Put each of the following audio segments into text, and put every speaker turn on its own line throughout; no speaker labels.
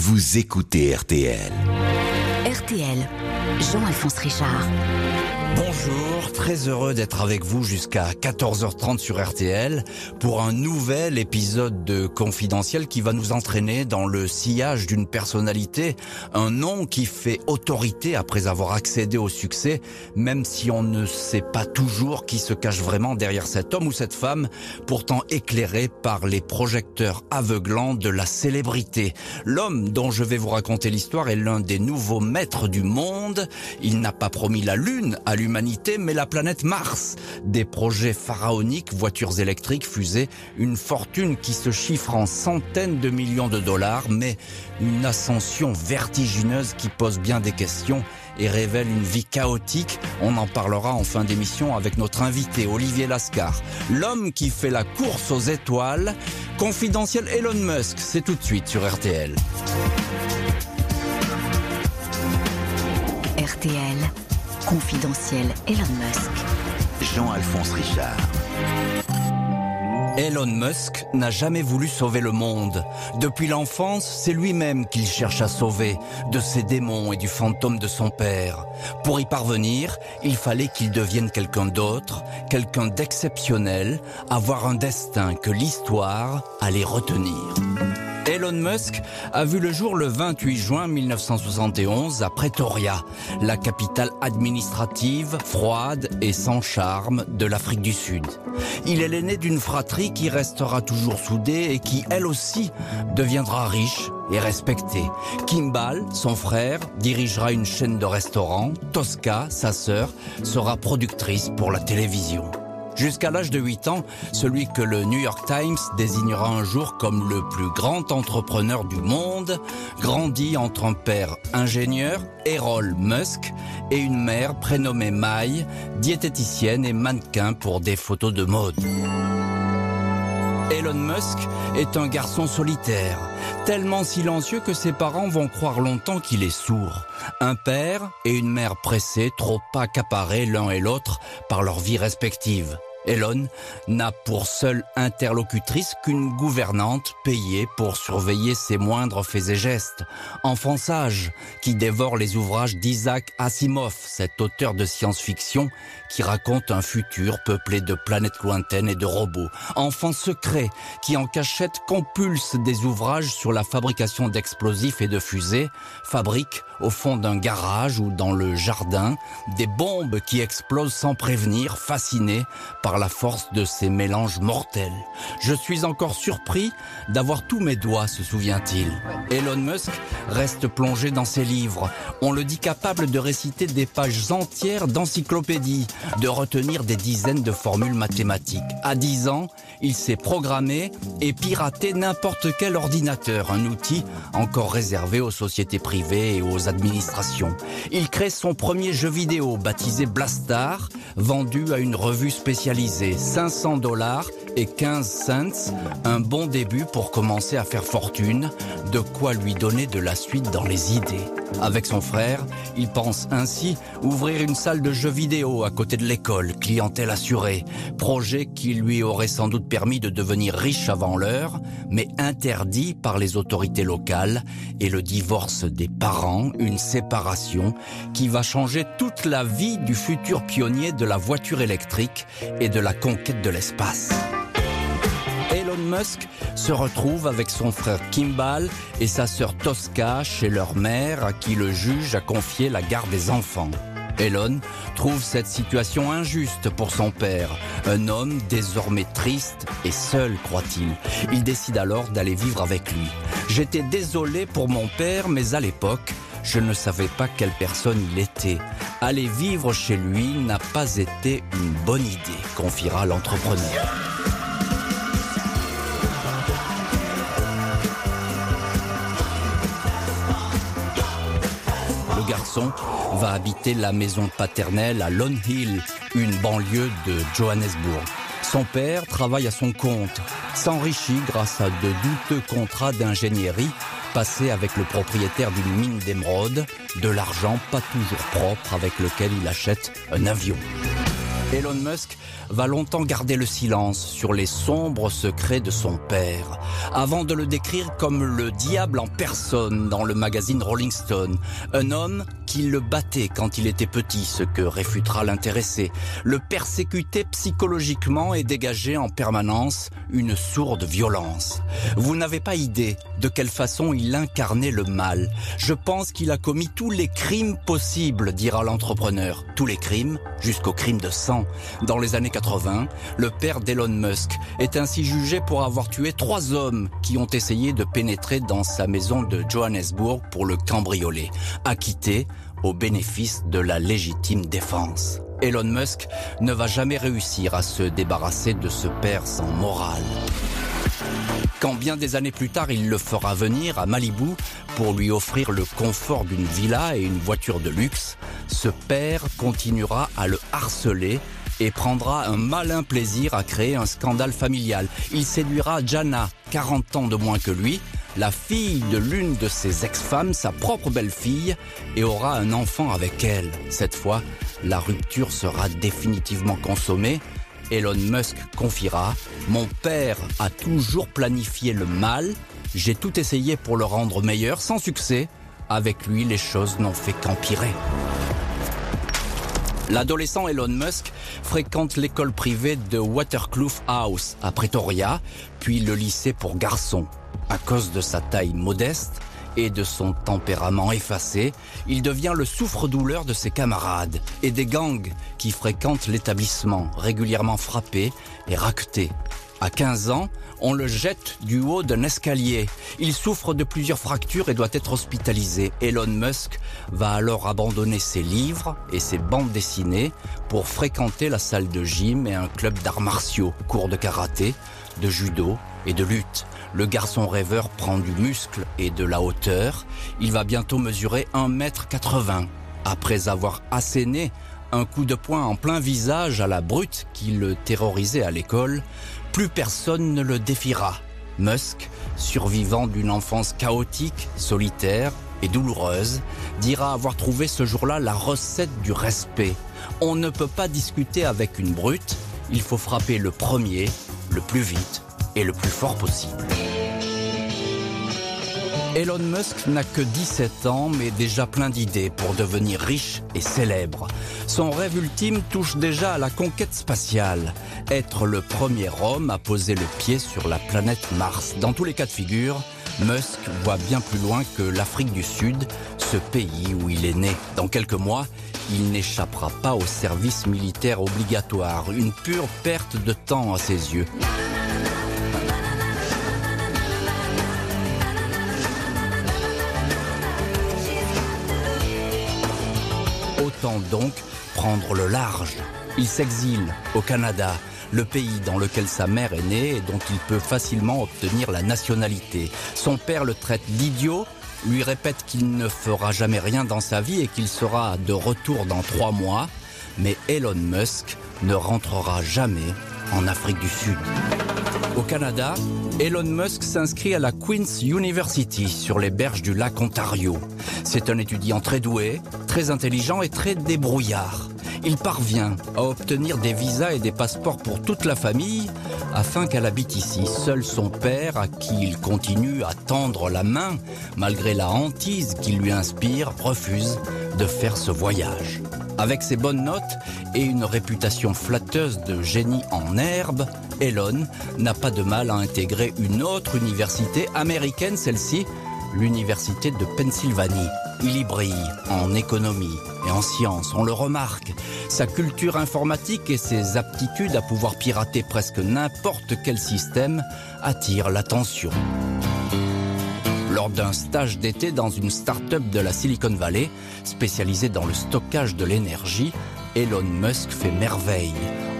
vous écoutez RTL.
RTL, Jean-Alphonse Richard.
Bonjour, très heureux d'être avec vous jusqu'à 14h30 sur RTL pour un nouvel épisode de Confidentiel qui va nous entraîner dans le sillage d'une personnalité, un nom qui fait autorité après avoir accédé au succès, même si on ne sait pas toujours qui se cache vraiment derrière cet homme ou cette femme, pourtant éclairé par les projecteurs aveuglants de la célébrité. L'homme dont je vais vous raconter l'histoire est l'un des nouveaux maîtres du monde. Il n'a pas promis la lune à l'humanité, mais la planète Mars. Des projets pharaoniques, voitures électriques, fusées, une fortune qui se chiffre en centaines de millions de dollars, mais une ascension vertigineuse qui pose bien des questions et révèle une vie chaotique. On en parlera en fin d'émission avec notre invité Olivier Lascar, l'homme qui fait la course aux étoiles. Confidentiel Elon Musk, c'est tout de suite sur RTL.
RTL, confidentiel Elon Musk.
Jean-Alphonse Richard.
Elon Musk n'a jamais voulu sauver le monde. Depuis l'enfance, c'est lui-même qu'il cherche à sauver, de ses démons et du fantôme de son père. Pour y parvenir, il fallait qu'il devienne quelqu'un d'autre, quelqu'un d'exceptionnel, avoir un destin que l'histoire allait retenir. Elon Musk a vu le jour le 28 juin 1971 à Pretoria, la capitale administrative, froide et sans charme de l'Afrique du Sud. Il est l'aîné d'une fratrie qui restera toujours soudée et qui, elle aussi, deviendra riche et respectée. Kimball, son frère, dirigera une chaîne de restaurants. Tosca, sa sœur, sera productrice pour la télévision. Jusqu'à l'âge de 8 ans, celui que le New York Times désignera un jour comme le plus grand entrepreneur du monde, grandit entre un père ingénieur, Errol Musk, et une mère prénommée Mai, diététicienne et mannequin pour des photos de mode. Elon Musk est un garçon solitaire, tellement silencieux que ses parents vont croire longtemps qu'il est sourd. Un père et une mère pressés, trop accaparés l'un et l'autre par leur vie respective. Elon n'a pour seule interlocutrice qu'une gouvernante payée pour surveiller ses moindres faits et gestes. Enfant sage qui dévore les ouvrages d'Isaac Asimov, cet auteur de science-fiction qui raconte un futur peuplé de planètes lointaines et de robots. Enfant secret qui en cachette compulse des ouvrages sur la fabrication d'explosifs et de fusées, fabrique au fond d'un garage ou dans le jardin des bombes qui explosent sans prévenir, fasciné par la force de ces mélanges mortels. Je suis encore surpris d'avoir tous mes doigts, se souvient-il. Elon Musk reste plongé dans ses livres. On le dit capable de réciter des pages entières d'encyclopédie, de retenir des dizaines de formules mathématiques. À 10 ans, il s'est programmé et piraté n'importe quel ordinateur, un outil encore réservé aux sociétés privées et aux administrations. Il crée son premier jeu vidéo baptisé Blastar, vendu à une revue spécialisée, 500 dollars et 15 cents, un bon début pour commencer à faire fortune, de quoi lui donner de la suite dans les idées. Avec son frère, il pense ainsi ouvrir une salle de jeux vidéo à côté de l'école, clientèle assurée, projet qui lui aurait sans doute permis de devenir riche avant l'heure, mais interdit par les autorités locales et le divorce des parents, une séparation qui va changer toute la vie du futur pionnier de la voiture électrique et de la conquête de l'espace. Musk se retrouve avec son frère Kimball et sa sœur Tosca chez leur mère à qui le juge a confié la garde des enfants. Elon trouve cette situation injuste pour son père, un homme désormais triste et seul, croit-il. Il décide alors d'aller vivre avec lui. J'étais désolé pour mon père, mais à l'époque, je ne savais pas quelle personne il était. Aller vivre chez lui n'a pas été une bonne idée, confiera l'entrepreneur. Garçon va habiter la maison paternelle à Lone Hill, une banlieue de Johannesburg. Son père travaille à son compte, s'enrichit grâce à de douteux contrats d'ingénierie passés avec le propriétaire d'une mine d'émeraude, de l'argent pas toujours propre avec lequel il achète un avion. Elon Musk va longtemps garder le silence sur les sombres secrets de son père, avant de le décrire comme le diable en personne dans le magazine Rolling Stone, un homme qui le battait quand il était petit, ce que réfutera l'intéressé, le persécutait psychologiquement et dégageait en permanence une sourde violence. Vous n'avez pas idée de quelle façon il incarnait le mal. Je pense qu'il a commis tous les crimes possibles, dira l'entrepreneur. Tous les crimes, jusqu'au crime de sang. Dans les années 80, le père d'Elon Musk est ainsi jugé pour avoir tué trois hommes qui ont essayé de pénétrer dans sa maison de Johannesburg pour le cambrioler, acquitté au bénéfice de la légitime défense. Elon Musk ne va jamais réussir à se débarrasser de ce père sans morale. Quand bien des années plus tard il le fera venir à Malibu pour lui offrir le confort d'une villa et une voiture de luxe, ce père continuera à le harceler et prendra un malin plaisir à créer un scandale familial. Il séduira Jana, 40 ans de moins que lui, la fille de l'une de ses ex-femmes, sa propre belle-fille, et aura un enfant avec elle. Cette fois, la rupture sera définitivement consommée. Elon Musk confiera Mon père a toujours planifié le mal, j'ai tout essayé pour le rendre meilleur, sans succès. Avec lui, les choses n'ont fait qu'empirer. L'adolescent Elon Musk fréquente l'école privée de Waterkloof House à Pretoria, puis le lycée pour garçons. À cause de sa taille modeste et de son tempérament effacé, il devient le souffre-douleur de ses camarades et des gangs qui fréquentent l'établissement, régulièrement frappés et raquetés. À 15 ans, on le jette du haut d'un escalier. Il souffre de plusieurs fractures et doit être hospitalisé. Elon Musk va alors abandonner ses livres et ses bandes dessinées pour fréquenter la salle de gym et un club d'arts martiaux, cours de karaté, de judo et de lutte. Le garçon rêveur prend du muscle et de la hauteur. Il va bientôt mesurer 1m80. Après avoir asséné un coup de poing en plein visage à la brute qui le terrorisait à l'école, plus personne ne le défiera. Musk, survivant d'une enfance chaotique, solitaire et douloureuse, dira avoir trouvé ce jour-là la recette du respect. On ne peut pas discuter avec une brute, il faut frapper le premier, le plus vite et le plus fort possible. Elon Musk n'a que 17 ans, mais déjà plein d'idées pour devenir riche et célèbre. Son rêve ultime touche déjà à la conquête spatiale. Être le premier homme à poser le pied sur la planète Mars. Dans tous les cas de figure, Musk voit bien plus loin que l'Afrique du Sud, ce pays où il est né. Dans quelques mois, il n'échappera pas au service militaire obligatoire, une pure perte de temps à ses yeux. Autant donc prendre le large. Il s'exile au Canada, le pays dans lequel sa mère est née et dont il peut facilement obtenir la nationalité. Son père le traite d'idiot, lui répète qu'il ne fera jamais rien dans sa vie et qu'il sera de retour dans trois mois. Mais Elon Musk ne rentrera jamais en Afrique du Sud. Au Canada, Elon Musk s'inscrit à la Queen's University sur les berges du lac Ontario. C'est un étudiant très doué, très intelligent et très débrouillard. Il parvient à obtenir des visas et des passeports pour toute la famille afin qu'elle habite ici. Seul son père, à qui il continue à tendre la main, malgré la hantise qu'il lui inspire, refuse de faire ce voyage. Avec ses bonnes notes et une réputation flatteuse de génie en herbe, Elon n'a pas de mal à intégrer une autre université américaine, celle-ci, l'université de Pennsylvanie. Il y brille en économie et en sciences, on le remarque. Sa culture informatique et ses aptitudes à pouvoir pirater presque n'importe quel système attirent l'attention. Lors d'un stage d'été dans une start-up de la Silicon Valley, spécialisée dans le stockage de l'énergie, Elon Musk fait merveille.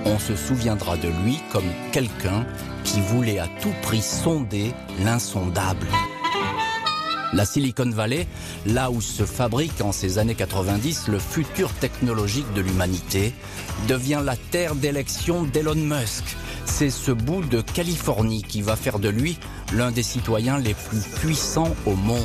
On se souviendra de lui comme quelqu'un qui voulait à tout prix sonder l'insondable. La Silicon Valley, là où se fabrique en ces années 90 le futur technologique de l'humanité, devient la terre d'élection d'Elon Musk. C'est ce bout de Californie qui va faire de lui l'un des citoyens les plus puissants au monde.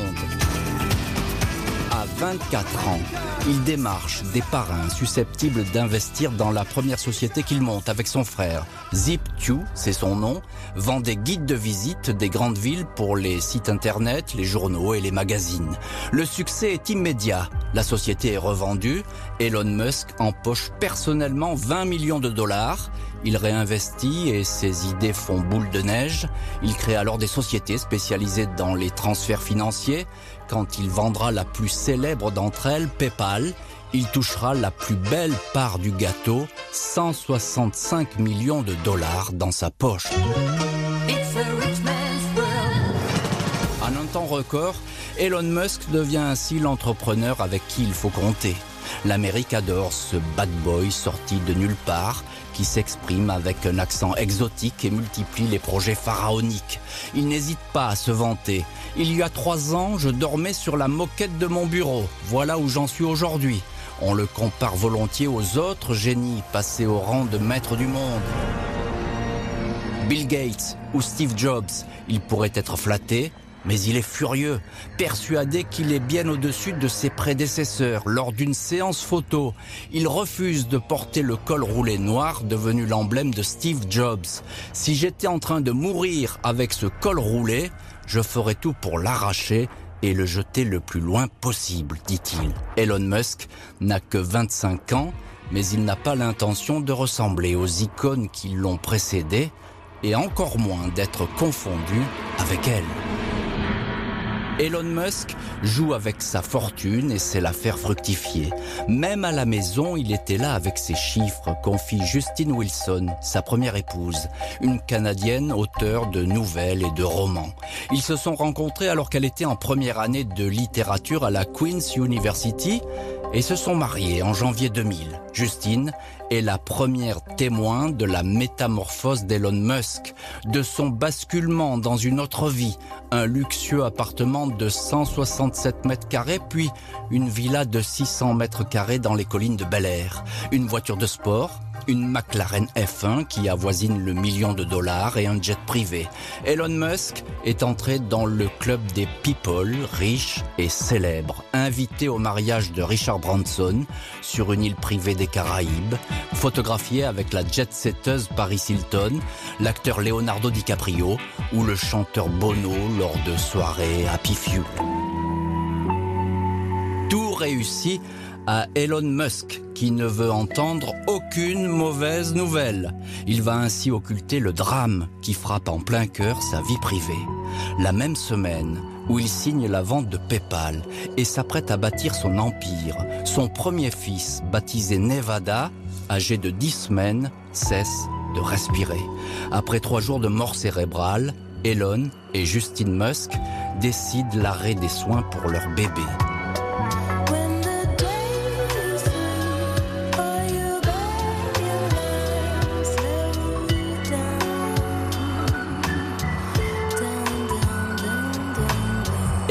À 24 ans. Il démarche des parrains susceptibles d'investir dans la première société qu'il monte avec son frère. Zip2, c'est son nom, vend des guides de visite des grandes villes pour les sites internet, les journaux et les magazines. Le succès est immédiat. La société est revendue. Elon Musk empoche personnellement 20 millions de dollars. Il réinvestit et ses idées font boule de neige. Il crée alors des sociétés spécialisées dans les transferts financiers. Quand il vendra la plus célèbre d'entre elles, PayPal, il touchera la plus belle part du gâteau, 165 millions de dollars dans sa poche. En un temps record, Elon Musk devient ainsi l'entrepreneur avec qui il faut compter. L'Amérique adore ce bad boy sorti de nulle part qui s'exprime avec un accent exotique et multiplie les projets pharaoniques. Il n'hésite pas à se vanter. Il y a trois ans, je dormais sur la moquette de mon bureau. Voilà où j'en suis aujourd'hui. On le compare volontiers aux autres génies passés au rang de maître du monde. Bill Gates ou Steve Jobs, il pourrait être flatté, mais il est furieux, persuadé qu'il est bien au-dessus de ses prédécesseurs. Lors d'une séance photo, il refuse de porter le col roulé noir devenu l'emblème de Steve Jobs. Si j'étais en train de mourir avec ce col roulé, je ferais tout pour l'arracher et le jeter le plus loin possible, dit-il. Elon Musk n'a que 25 ans, mais il n'a pas l'intention de ressembler aux icônes qui l'ont précédé, et encore moins d'être confondu avec elle. Elon Musk joue avec sa fortune et sait la faire fructifier. Même à la maison, il était là avec ses chiffres, confie Justine Wilson, sa première épouse, une Canadienne auteure de nouvelles et de romans. Ils se sont rencontrés alors qu'elle était en première année de littérature à la Queen's University et se sont mariés en janvier 2000. Justine est la première témoin de la métamorphose d'Elon Musk, de son basculement dans une autre vie, un luxueux appartement de 167 mètres carrés, puis une villa de 600 mètres carrés dans les collines de Bel Air, une voiture de sport, une McLaren F1 qui avoisine le million de dollars et un jet privé. Elon Musk est entré dans le club des people riches et célèbres, invité au mariage de Richard Branson sur une île privée des Caraïbes, photographié avec la jet-setteuse Paris Hilton, l'acteur Leonardo DiCaprio ou le chanteur Bono lors de soirées Happy Few. Tout réussit à Elon Musk, qui ne veut entendre aucune mauvaise nouvelle. Il va ainsi occulter le drame qui frappe en plein cœur sa vie privée. La même semaine où il signe la vente de PayPal et s'apprête à bâtir son empire, son premier fils, baptisé Nevada, âgé de 10 semaines, cesse de respirer. Après trois jours de mort cérébrale, Elon et Justine Musk décident l'arrêt des soins pour leur bébé.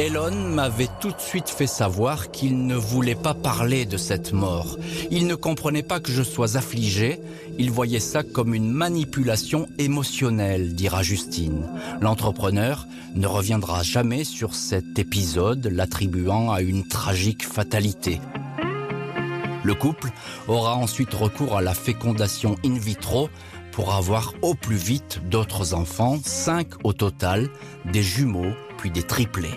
Elon m'avait tout de suite fait savoir qu'il ne voulait pas parler de cette mort. Il ne comprenait pas que je sois affligé, il voyait ça comme une manipulation émotionnelle, dira Justine. L'entrepreneur ne reviendra jamais sur cet épisode, l'attribuant à une tragique fatalité. Le couple aura ensuite recours à la fécondation in vitro pour avoir au plus vite d'autres enfants, cinq au total, des jumeaux puis des triplés.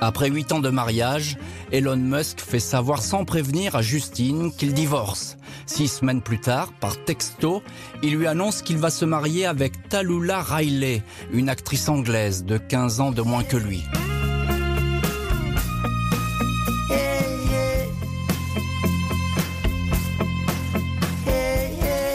Après huit ans de mariage, Elon Musk fait savoir sans prévenir à Justine qu'il divorce. Six semaines plus tard, par texto, il lui annonce qu'il va se marier avec Talula Riley, une actrice anglaise de 15 ans de moins que lui.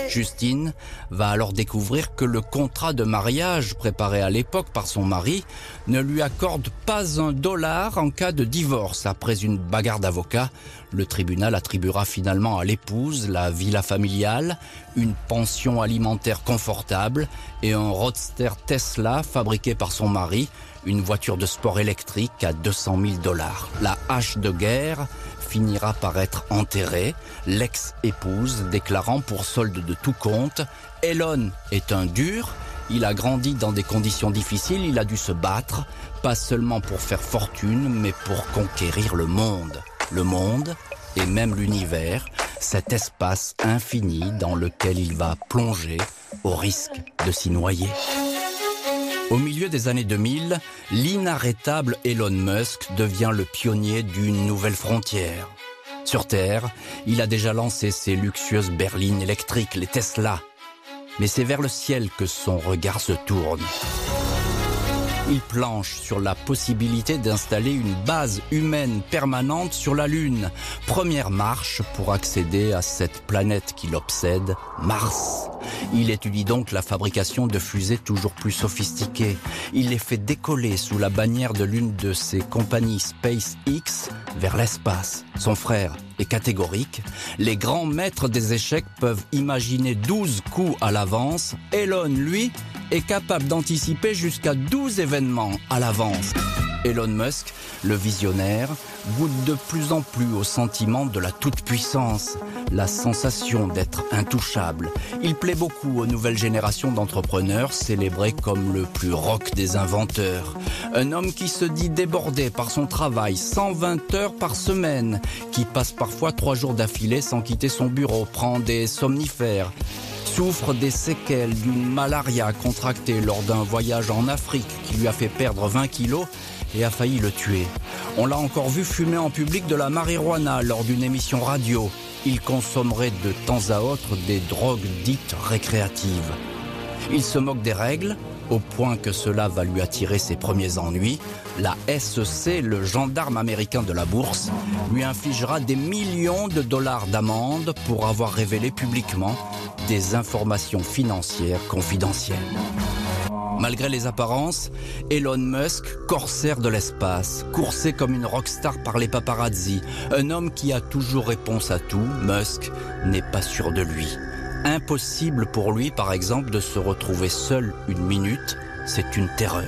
Justine va alors découvrir que le contrat de mariage préparé à l'époque par son mari ne lui accorde pas un dollar en cas de divorce. Après une bagarre d'avocats, le tribunal attribuera finalement à l'épouse la villa familiale, une pension alimentaire confortable et un roadster Tesla fabriqué par son mari, une voiture de sport électrique à 200 000 dollars. La hache de guerre finira par être enterrée, l'ex-épouse déclarant pour solde de tout compte Elon est un dur, il a grandi dans des conditions difficiles, il a dû se battre, pas seulement pour faire fortune, mais pour conquérir le monde. le monde et même l'univers, cet espace infini dans lequel il va plonger au risque de s'y noyer. Au milieu des années 2000, l'inarrêtable Elon Musk devient le pionnier d'une nouvelle frontière. Sur Terre, il a déjà lancé ses luxueuses berlines électriques, les Tesla. Mais c'est vers le ciel que son regard se tourne. Il planche sur la possibilité d'installer une base humaine permanente sur la Lune. Première marche pour accéder à cette planète qui l'obsède, Mars. Il étudie donc la fabrication de fusées toujours plus sophistiquées. Il les fait décoller sous la bannière de l'une de ses compagnies SpaceX vers l'espace. Son frère est catégorique. Les grands maîtres des échecs peuvent imaginer 12 coups à l'avance. Elon, lui, est capable d'anticiper jusqu'à 12 événements à l'avance. Elon Musk, le visionnaire, goûte de plus en plus au sentiment de la toute-puissance, la sensation d'être intouchable. Il plaît beaucoup aux nouvelles générations d'entrepreneurs célébrés comme le plus rock des inventeurs. Un homme qui se dit débordé par son travail, 120 heures par semaine, qui passe parfois trois jours d'affilée sans quitter son bureau, prend des somnifères, souffre des séquelles d'une malaria contractée lors d'un voyage en Afrique qui lui a fait perdre 20 kilos et a failli le tuer. On l'a encore vu fumer en public de la marijuana lors d'une émission radio. Il consommerait de temps à autre des drogues dites récréatives. Il se moque des règles, au point que cela va lui attirer ses premiers ennuis. La SEC, le gendarme américain de la bourse, lui infligera des millions de dollars d'amende pour avoir révélé publiquement des informations financières confidentielles. Malgré les apparences, Elon Musk, corsaire de l'espace, coursé comme une rockstar par les paparazzi, un homme qui a toujours réponse à tout, Musk n'est pas sûr de lui. Impossible pour lui, par exemple, de se retrouver seul une minute, c'est une terreur.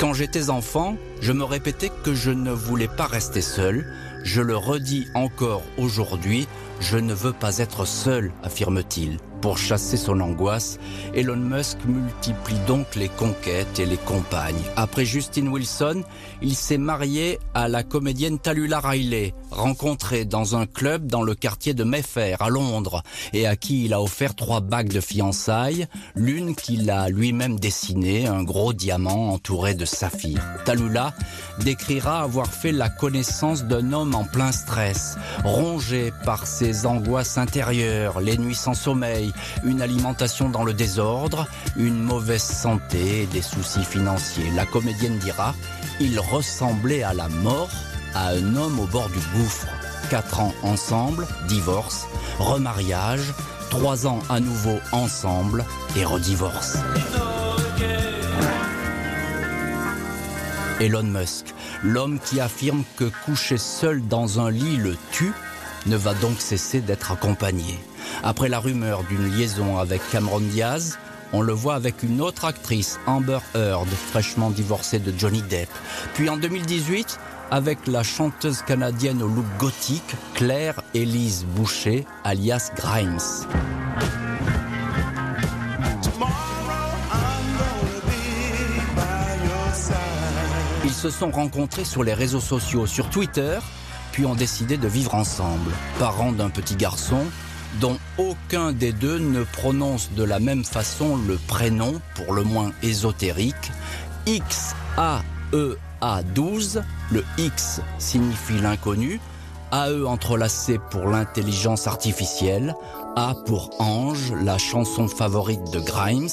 Quand j'étais enfant, je me répétais que je ne voulais pas rester seul. Je le redis encore aujourd'hui, je ne veux pas être seul, affirme-t-il. Pour chasser son angoisse, Elon Musk multiplie donc les conquêtes et les compagnes. Après Justin Wilson, il s'est marié à la comédienne Talula Riley, rencontrée dans un club dans le quartier de Mayfair à Londres, et à qui il a offert trois bagues de fiançailles, l'une qu'il a lui-même dessinée, un gros diamant entouré de saphirs. Talula décrira avoir fait la connaissance d'un homme en plein stress, rongé par ses angoisses intérieures, les nuits sans sommeil, une alimentation dans le désordre, une mauvaise santé des soucis financiers. La comédienne dira, il ressemblait à la mort, à un homme au bord du gouffre. Quatre ans ensemble, divorce, remariage, trois ans à nouveau ensemble et redivorce. Elon Musk, l'homme qui affirme que coucher seul dans un lit le tue, ne va donc cesser d'être accompagné. Après la rumeur d'une liaison avec Cameron Diaz, on le voit avec une autre actrice, Amber Heard, fraîchement divorcée de Johnny Depp. Puis en 2018, avec la chanteuse canadienne au look gothique, Claire Elise Boucher, alias Grimes. Ils se sont rencontrés sur les réseaux sociaux, sur Twitter, puis ont décidé de vivre ensemble. Parents d'un petit garçon, dont aucun des deux ne prononce de la même façon le prénom, pour le moins ésotérique, X-A-E-A-12. Le X signifie l'inconnu, AE entrelacé pour l'intelligence artificielle, A pour Ange, la chanson favorite de Grimes,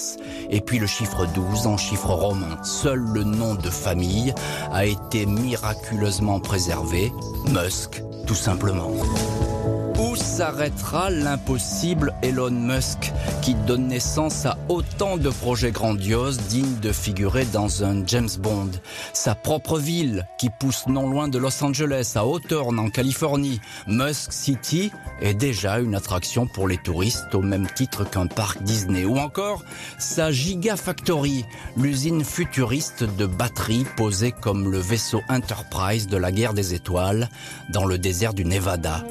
et puis le chiffre 12 en chiffre romain. Seul le nom de famille a été miraculeusement préservé, Musk, tout simplement. Où s'arrêtera l'impossible Elon Musk qui donne naissance à autant de projets grandioses dignes de figurer dans un James Bond Sa propre ville qui pousse non loin de Los Angeles à Hawthorne en Californie, Musk City est déjà une attraction pour les touristes au même titre qu'un parc Disney ou encore sa Gigafactory, l'usine futuriste de batteries posée comme le vaisseau Enterprise de la guerre des étoiles dans le désert du Nevada.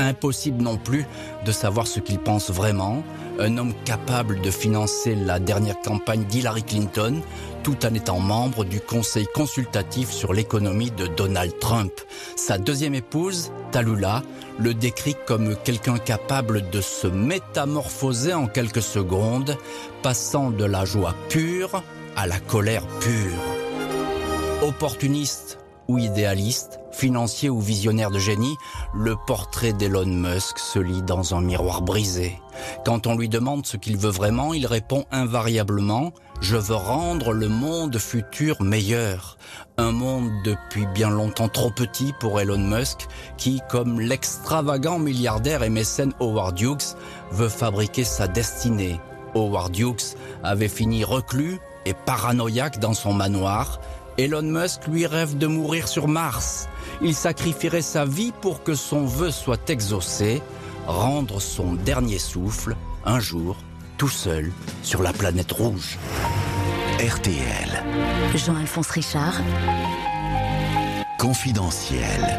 Impossible non plus de savoir ce qu'il pense vraiment. Un homme capable de financer la dernière campagne d'Hillary Clinton, tout en étant membre du conseil consultatif sur l'économie de Donald Trump. Sa deuxième épouse, Talula, le décrit comme quelqu'un capable de se métamorphoser en quelques secondes, passant de la joie pure à la colère pure. Opportuniste ou idéaliste, financier ou visionnaire de génie, le portrait d'Elon Musk se lit dans un miroir brisé. Quand on lui demande ce qu'il veut vraiment, il répond invariablement je veux rendre le monde futur meilleur. Un monde depuis bien longtemps trop petit pour Elon Musk, qui, comme l'extravagant milliardaire et mécène Howard Hughes, veut fabriquer sa destinée. Howard Hughes avait fini reclus et paranoïaque dans son manoir. Elon Musk lui rêve de mourir sur Mars. Il sacrifierait sa vie pour que son vœu soit exaucé, rendre son dernier souffle un jour tout seul sur la planète rouge.
RTL.
Jean-Alphonse Richard.
Confidentiel.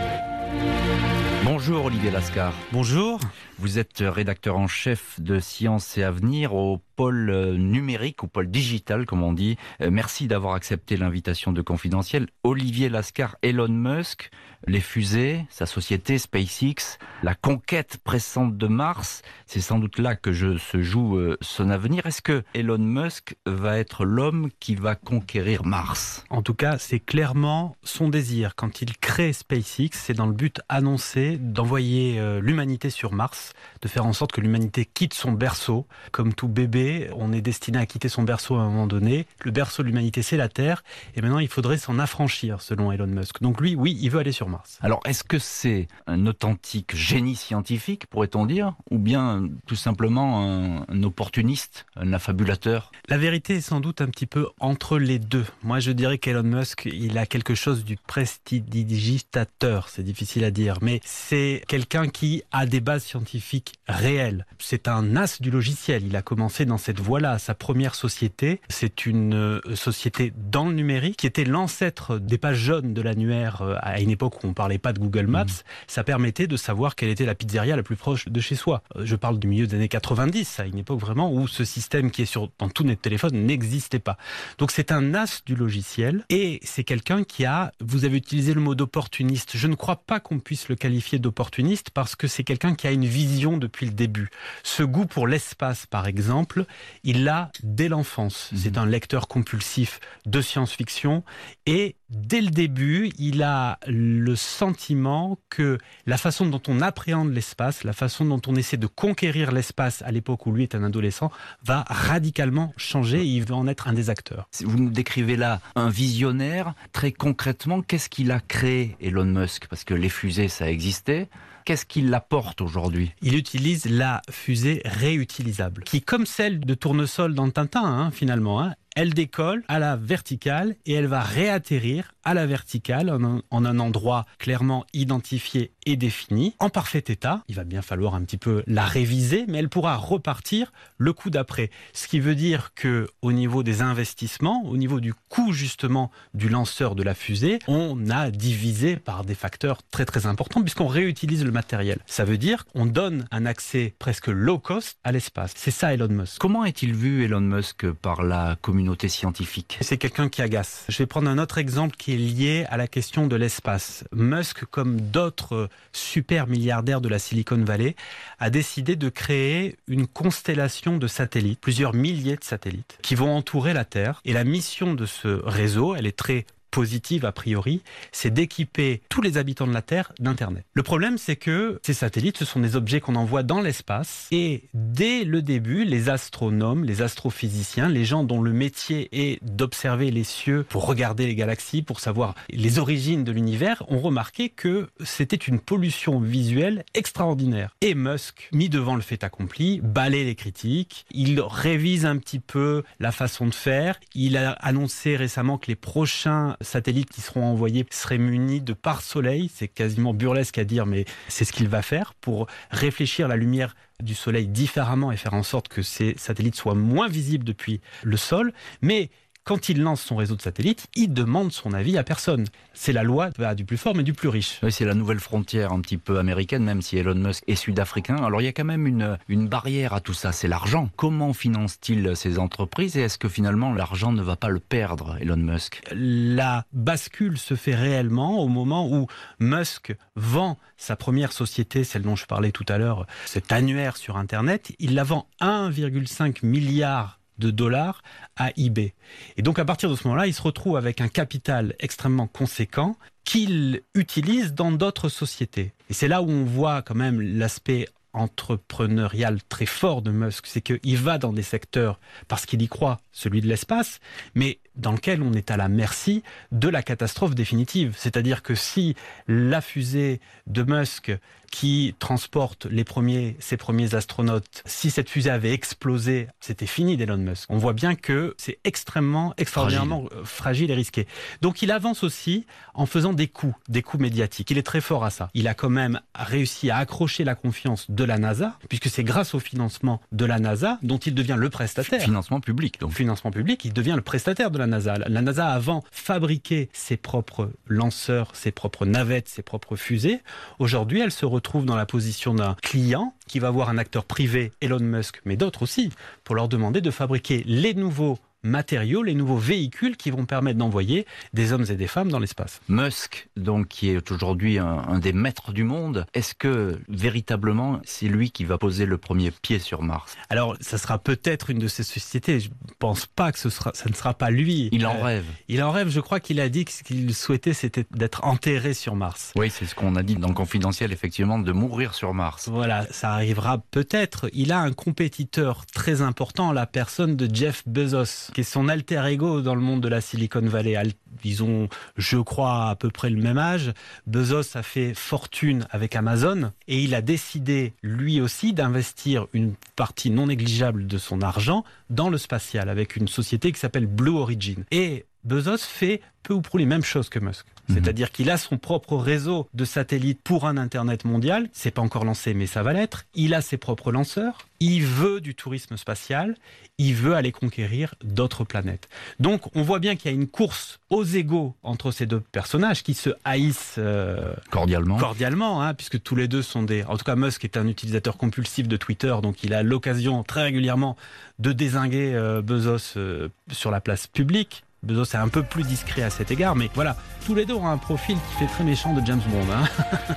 Bonjour Olivier Lascar.
Bonjour.
Vous êtes rédacteur en chef de Sciences et Avenir au pôle euh, numérique ou pôle digital comme on dit. Euh, merci d'avoir accepté l'invitation de Confidentiel. Olivier Lascar, Elon Musk, les fusées, sa société SpaceX, la conquête pressante de Mars, c'est sans doute là que je, se joue euh, son avenir. Est-ce que Elon Musk va être l'homme qui va conquérir Mars?
En tout cas, c'est clairement son désir. Quand il crée SpaceX, c'est dans le but annoncé d'envoyer l'humanité sur Mars de faire en sorte que l'humanité quitte son berceau. Comme tout bébé, on est destiné à quitter son berceau à un moment donné. Le berceau de l'humanité, c'est la Terre. Et maintenant, il faudrait s'en affranchir, selon Elon Musk. Donc lui, oui, il veut aller sur Mars.
Alors, est-ce que c'est un authentique génie scientifique, pourrait-on dire, ou bien tout simplement un, opportuniste, un affabulateur?
La vérité est sans doute un petit peu entre les deux. Moi, je dirais qu'Elon Musk, il a quelque chose du prestidigitateur. C'est difficile à dire, mais c'est quelqu'un qui a des bases scientifiques réel. C'est un as du logiciel. Il a commencé dans cette voie-là. Sa première société, c'est une euh, société dans le numérique qui était l'ancêtre des pages jaunes de l'annuaire euh, à une époque où on parlait pas de Google Maps. Mmh. Ça permettait de savoir quelle était la pizzeria la plus proche de chez soi. Euh, je parle du milieu des années 90, à une époque vraiment où ce système qui est sur dans tous nos téléphones n'existait pas. Donc c'est un as du logiciel et c'est quelqu'un qui a, vous avez utilisé le mot d'opportuniste. Je ne crois pas qu'on puisse le qualifier d'opportuniste parce que c'est quelqu'un qui a une vision depuis le début. Ce goût pour l'espace, par exemple, il l'a dès l'enfance. Mhm. C'est un lecteur compulsif de science-fiction et dès le début, il a le sentiment que la façon dont on appréhende l'espace, la façon dont on essaie de conquérir l'espace à l'époque où lui est un adolescent, va radicalement changer et il veut en être un des acteurs.
Vous nous décrivez là un visionnaire. Très concrètement, qu'est-ce qu'il a créé, Elon Musk? Parce que les fusées, ça existait. Qu'est-ce qu'il apporte aujourd'hui?
Il utilise la fusée réutilisable, qui, comme celle de tournesol dans Tintin, hein, finalement, hein, elle décolle à la verticale et elle va réatterrir à la verticale en un, endroit clairement identifié et défini, en parfait état. Il va bien falloir un petit peu la réviser, mais elle pourra repartir le coup d'après. Ce qui veut dire que au niveau des investissements, au niveau du coût justement du lanceur de la fusée, on a divisé par des facteurs très très importants puisqu'on réutilise le matériel. Ça veut dire qu'on donne un accès presque low cost à l'espace. C'est ça Elon Musk.
Comment est-il vu Elon Musk par la communauté scientifique
C'est quelqu'un qui agace. Je vais prendre un autre exemple qui est lié à la question de l'espace. Musk, comme d'autres super milliardaires de la Silicon Valley, a décidé de créer une constellation de satellites, plusieurs milliers de satellites, qui vont entourer la Terre. Et la mission de ce réseau, elle est très positive a priori, c'est d'équiper tous les habitants de la Terre d'Internet. Le problème, c'est que ces satellites, ce sont des objets qu'on envoie dans l'espace et dès le début, les astronomes, les astrophysiciens, les gens dont le métier est d'observer les cieux pour regarder les galaxies, pour savoir les origines de l'univers, ont remarqué que c'était une pollution visuelle extraordinaire. Et Musk, mis devant le fait accompli, balaye les critiques, il révise un petit peu la façon de faire, il a annoncé récemment que les prochains satellites qui seront envoyés seraient munis de pare-soleil. C'est quasiment burlesque à dire, mais c'est ce qu'il va faire pour réfléchir la lumière du Soleil différemment et faire en sorte que ces satellites soient moins visibles depuis le sol. Mais quand il lance son réseau de satellites, il demande son avis à personne. C'est la loi du plus fort mais du plus riche.
Oui, c'est la nouvelle frontière un petit peu américaine, même si Elon Musk est sud-africain. Alors il y a quand même une, une barrière à tout ça, c'est l'argent. Comment finance-t-il ces entreprises et est-ce que finalement l'argent ne va pas le perdre, Elon Musk?
La bascule se fait réellement au moment où Musk vend sa première société, celle dont je parlais tout à l'heure, cet annuaire sur Internet. Il la vend 1,5 milliard de dollars à eBay. Et donc à partir de ce moment-là, il se retrouve avec un capital extrêmement conséquent qu'il utilise dans d'autres sociétés. Et c'est là où on voit quand même l'aspect entrepreneurial très fort de Musk, c'est qu'il va dans des secteurs parce qu'il y croit, celui de l'espace, mais dans lequel on est à la merci de la catastrophe définitive. C'est-à-dire que si la fusée de Musk qui transporte les premiers, ses premiers astronautes, si cette fusée avait explosé, c'était fini d'Elon Musk. On voit bien que c'est extrêmement, extraordinairement fragile. fragile. et risqué. Donc il avance aussi en faisant des coups, des coups médiatiques. Il est très fort à ça. Il a quand même réussi à accrocher la confiance de la NASA, puisque c'est grâce au financement de la NASA dont il devient le prestataire.
Financement public, donc.
Financement public, il devient le prestataire de la NASA. La NASA avant fabriquait ses propres lanceurs, ses propres navettes, ses propres fusées. Aujourd'hui, elle se retrouve trouve dans la position d'un client qui va voir un acteur privé, Elon Musk, mais d'autres aussi, pour leur demander de fabriquer les nouveaux matériaux, les nouveaux véhicules qui vont permettre d'envoyer des hommes et des femmes dans l'espace.
Musk, donc, qui est aujourd'hui un, des maîtres du monde, est-ce que véritablement c'est lui qui va poser le premier pied sur Mars?
Alors, ça sera peut-être une de ces sociétés. Je pense pas que ce sera, ça ne sera pas lui.
Il en euh, rêve.
Il en rêve. Je crois qu'il a dit que ce qu'il souhaitait, c'était d'être enterré sur Mars.
Oui, c'est ce qu'on a dit dans Confidentiel, effectivement, de mourir sur Mars.
Voilà, ça arrivera peut-être. Il a un compétiteur très important, la personne de Jeff Bezos qui est son alter ego dans le monde de la Silicon Valley. Ils ont, je crois, à peu près le même âge. Bezos a fait fortune avec Amazon et il a décidé, lui aussi, d'investir une partie non négligeable de son argent dans le spatial avec une société qui s'appelle Blue Origin. Et Bezos fait peu ou prou les mêmes choses que Musk. Mhm. C'est-à-dire qu'il a son propre réseau de satellites pour un Internet mondial. C'est pas encore lancé, mais ça va l'être. Il a ses propres lanceurs. Il veut du tourisme spatial. Il veut aller conquérir d'autres planètes. Donc, on voit bien qu'il y a une course aux égaux entre ces deux personnages qui se haïssent euh,
cordialement.
Cordialement, hein, puisque tous les deux sont des. En tout cas, Musk est un utilisateur compulsif de Twitter, donc il a l'occasion très régulièrement de désinguer euh, Bezos euh, sur la place publique. Bezos est un peu plus discret à cet égard, mais voilà, tous les deux ont un profil qui fait très méchant de James Bond. Hein.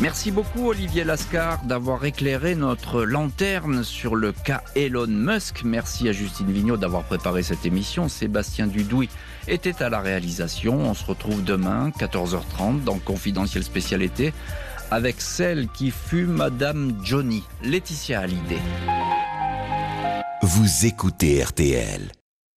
Merci beaucoup Olivier Lascar d'avoir éclairé notre lanterne sur le cas Elon Musk. Merci à Justine Vignot d'avoir préparé cette émission. Sébastien Dudouis était à la réalisation. On se retrouve demain 14h30 dans Confidentiel Spécialité avec celle qui fut Madame Johnny, Laetitia Hallyday.
Vous écoutez RTL.